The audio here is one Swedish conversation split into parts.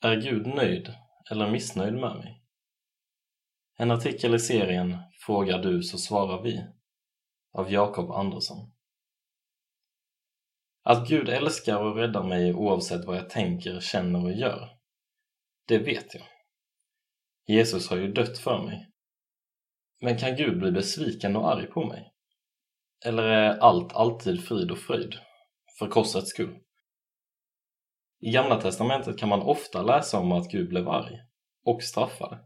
Är Gud nöjd eller missnöjd med mig? En artikel i serien Frågar du så svarar vi av Jakob Andersson. Att Gud älskar och räddar mig oavsett vad jag tänker, känner och gör, det vet jag. Jesus har ju dött för mig. Men kan Gud bli besviken och arg på mig? Eller är allt alltid frid och fröjd, för korsets skull? I Gamla Testamentet kan man ofta läsa om att Gud blev arg och straffade.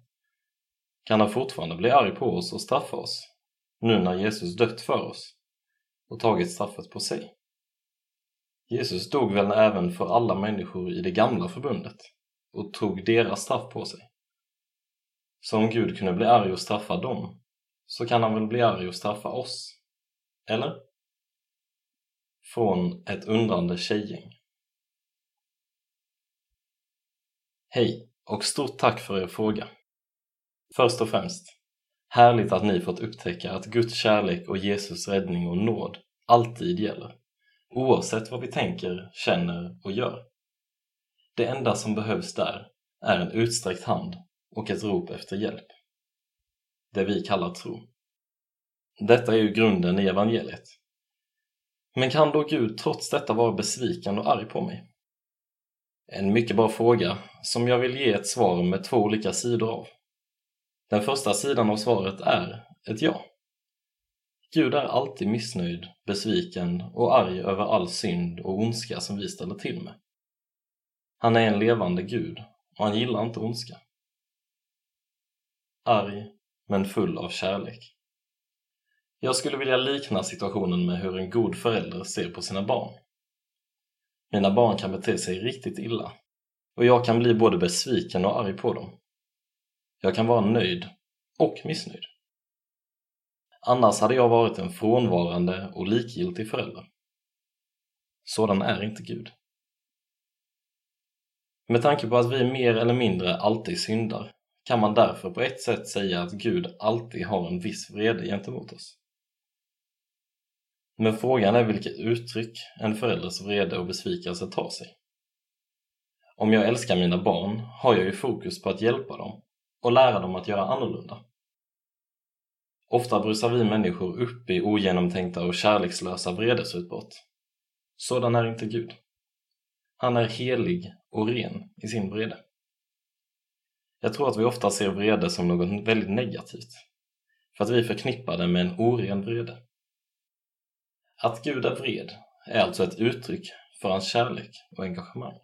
Kan han fortfarande bli arg på oss och straffa oss, nu när Jesus dött för oss och tagit straffet på sig? Jesus dog väl även för alla människor i det gamla förbundet och tog deras straff på sig. Så om Gud kunde bli arg och straffa dem, så kan han väl bli arg och straffa oss? Eller? Från ett undrande tjejgäng. Hej och stort tack för er fråga. Först och främst, härligt att ni fått upptäcka att Guds kärlek och Jesus räddning och nåd alltid gäller, oavsett vad vi tänker, känner och gör. Det enda som behövs där är en utsträckt hand och ett rop efter hjälp. Det vi kallar tro. Detta är ju grunden i evangeliet. Men kan då Gud trots detta vara besviken och arg på mig? En mycket bra fråga som jag vill ge ett svar med två olika sidor av. Den första sidan av svaret är ett ja. Gud är alltid missnöjd, besviken och arg över all synd och ondska som vi ställer till med. Han är en levande Gud och han gillar inte ondska. Arg, men full av kärlek. Jag skulle vilja likna situationen med hur en god förälder ser på sina barn. Mina barn kan bete sig riktigt illa och jag kan bli både besviken och arg på dem. Jag kan vara nöjd och missnöjd. Annars hade jag varit en frånvarande och likgiltig förälder. Sådan är inte Gud. Med tanke på att vi mer eller mindre alltid syndar kan man därför på ett sätt säga att Gud alltid har en viss vrede gentemot oss. Men frågan är vilket uttryck en förälders vrede och besvikelse tar sig. Om jag älskar mina barn har jag ju fokus på att hjälpa dem och lära dem att göra annorlunda. Ofta brusar vi människor upp i ogenomtänkta och kärlekslösa vredesutbrott. Sådan är inte Gud. Han är helig och ren i sin vrede. Jag tror att vi ofta ser vrede som något väldigt negativt, för att vi förknippar det med en oren vrede. Att Gud är vred är alltså ett uttryck för hans kärlek och engagemang.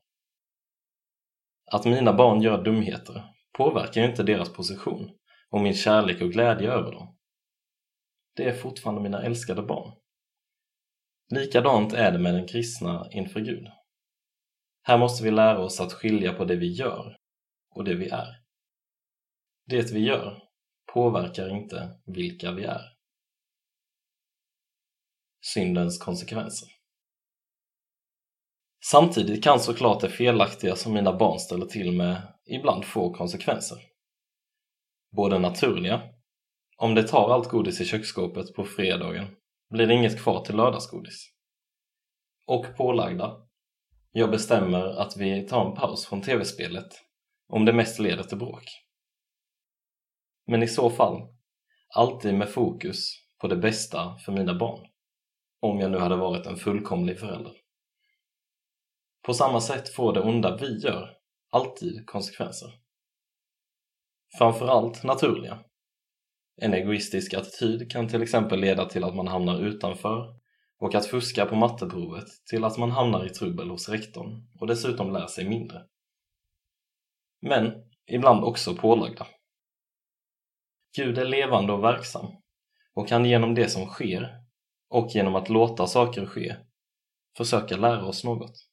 Att mina barn gör dumheter påverkar ju inte deras position och min kärlek och glädje över dem. Det är fortfarande mina älskade barn. Likadant är det med den kristna inför Gud. Här måste vi lära oss att skilja på det vi gör och det vi är. Det vi gör påverkar inte vilka vi är. Syndens konsekvenser. Samtidigt kan såklart det felaktiga som mina barn ställer till med ibland få konsekvenser. Både naturliga, om det tar allt godis i köksskåpet på fredagen blir det inget kvar till lördagsgodis. Och pålagda, jag bestämmer att vi tar en paus från tv-spelet om det mest leder till bråk. Men i så fall, alltid med fokus på det bästa för mina barn. Om jag nu hade varit en fullkomlig förälder. På samma sätt får det onda vi gör alltid konsekvenser. Framförallt naturliga. En egoistisk attityd kan till exempel leda till att man hamnar utanför och att fuska på matteprovet till att man hamnar i trubbel hos rektorn och dessutom lär sig mindre. Men ibland också pålagda. Gud är levande och verksam och kan genom det som sker och genom att låta saker ske försöka lära oss något.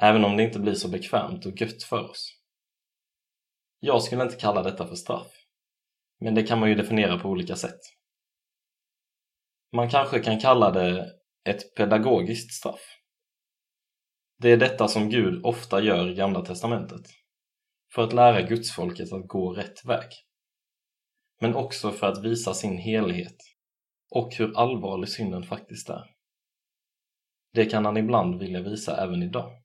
Även om det inte blir så bekvämt och gött för oss. Jag skulle inte kalla detta för straff, men det kan man ju definiera på olika sätt. Man kanske kan kalla det ett pedagogiskt straff. Det är detta som Gud ofta gör i Gamla Testamentet, för att lära gudsfolket att gå rätt väg. Men också för att visa sin helhet och hur allvarlig synden faktiskt är. Det kan han ibland vilja visa även idag.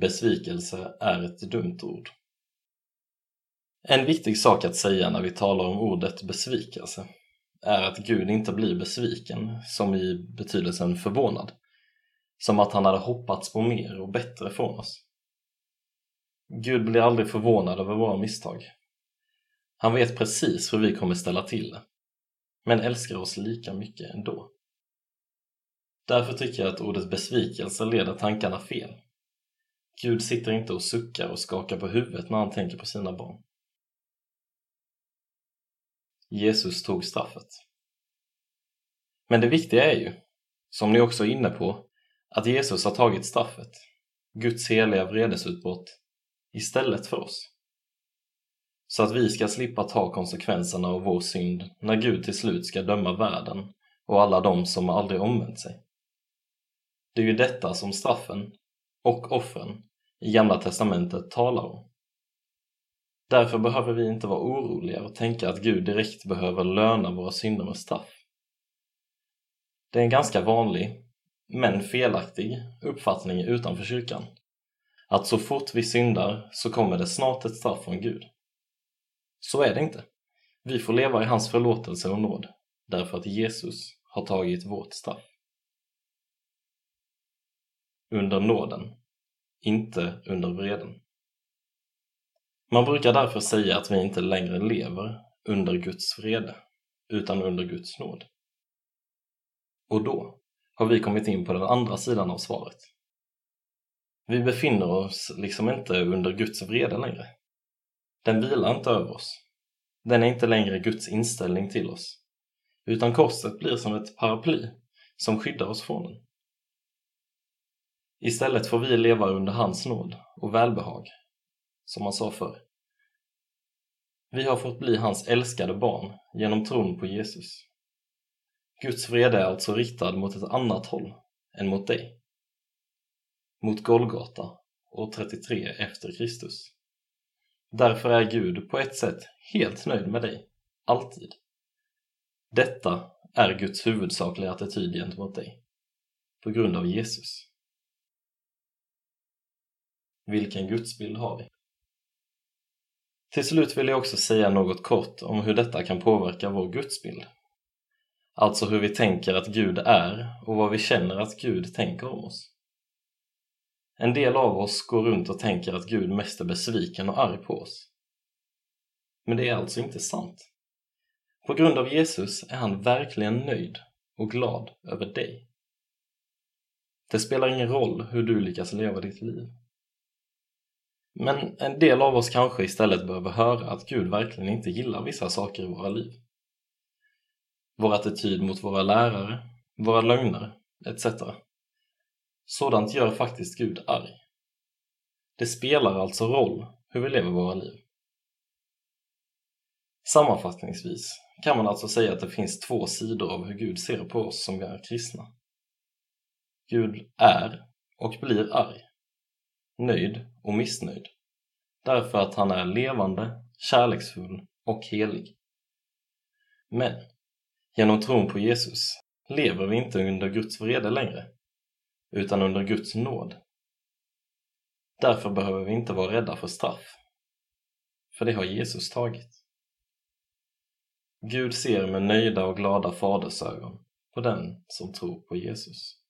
besvikelse är ett dumt ord. En viktig sak att säga när vi talar om ordet besvikelse är att Gud inte blir besviken, som i betydelsen förvånad, som att han hade hoppats på mer och bättre från oss. Gud blir aldrig förvånad över våra misstag. Han vet precis hur vi kommer ställa till det, men älskar oss lika mycket ändå. Därför tycker jag att ordet besvikelse leder tankarna fel. Gud sitter inte och suckar och skakar på huvudet när han tänker på sina barn. Jesus tog straffet. Men det viktiga är ju, som ni också är inne på, att Jesus har tagit straffet, Guds heliga vredesutbrott, istället för oss. Så att vi ska slippa ta konsekvenserna av vår synd när Gud till slut ska döma världen och alla de som aldrig omvänt sig. Det är ju detta som straffen och offren i Gamla Testamentet talar om. Därför behöver vi inte vara oroliga och tänka att Gud direkt behöver löna våra synder med straff. Det är en ganska vanlig, men felaktig, uppfattning utanför kyrkan. Att så fort vi syndar så kommer det snart ett straff från Gud. Så är det inte. Vi får leva i hans förlåtelse och nåd, därför att Jesus har tagit vårt straff. Under nåden, inte under vreden. Man brukar därför säga att vi inte längre lever under Guds vrede, utan under Guds nåd. Och då har vi kommit in på den andra sidan av svaret. Vi befinner oss liksom inte under Guds vrede längre. Den vilar inte över oss. Den är inte längre Guds inställning till oss. Utan korset blir som ett paraply som skyddar oss från den. Istället får vi leva under hans nåd och välbehag som han sa förr. Vi har fått bli hans älskade barn genom tron på Jesus. Guds vrede är alltså riktad mot ett annat håll än mot dig. Mot Golgata år 33 efter Kristus. Därför är Gud på ett sätt helt nöjd med dig, alltid. Detta är Guds huvudsakliga attityd gentemot dig, på grund av Jesus. Vilken gudsbild har vi? Till slut vill jag också säga något kort om hur detta kan påverka vår gudsbild. Alltså hur vi tänker att Gud är och vad vi känner att Gud tänker om oss. En del av oss går runt och tänker att Gud mest är besviken och arg på oss. Men det är alltså inte sant. På grund av Jesus är han verkligen nöjd och glad över dig. Det spelar ingen roll hur du lyckas leva ditt liv. Men en del av oss kanske istället behöver höra att Gud verkligen inte gillar vissa saker i våra liv. Vår attityd mot våra lärare, våra lögner, etc. Sådant gör faktiskt Gud arg. Det spelar alltså roll hur vi lever våra liv. Sammanfattningsvis kan man alltså säga att det finns två sidor av hur Gud ser på oss som är kristna. Gud är och blir arg nöjd och missnöjd. Därför att han är levande, kärleksfull och helig. Men genom tron på Jesus lever vi inte under Guds vrede längre, utan under Guds nåd. Därför behöver vi inte vara rädda för straff, för det har Jesus tagit. Gud ser med nöjda och glada fadersögon på den som tror på Jesus.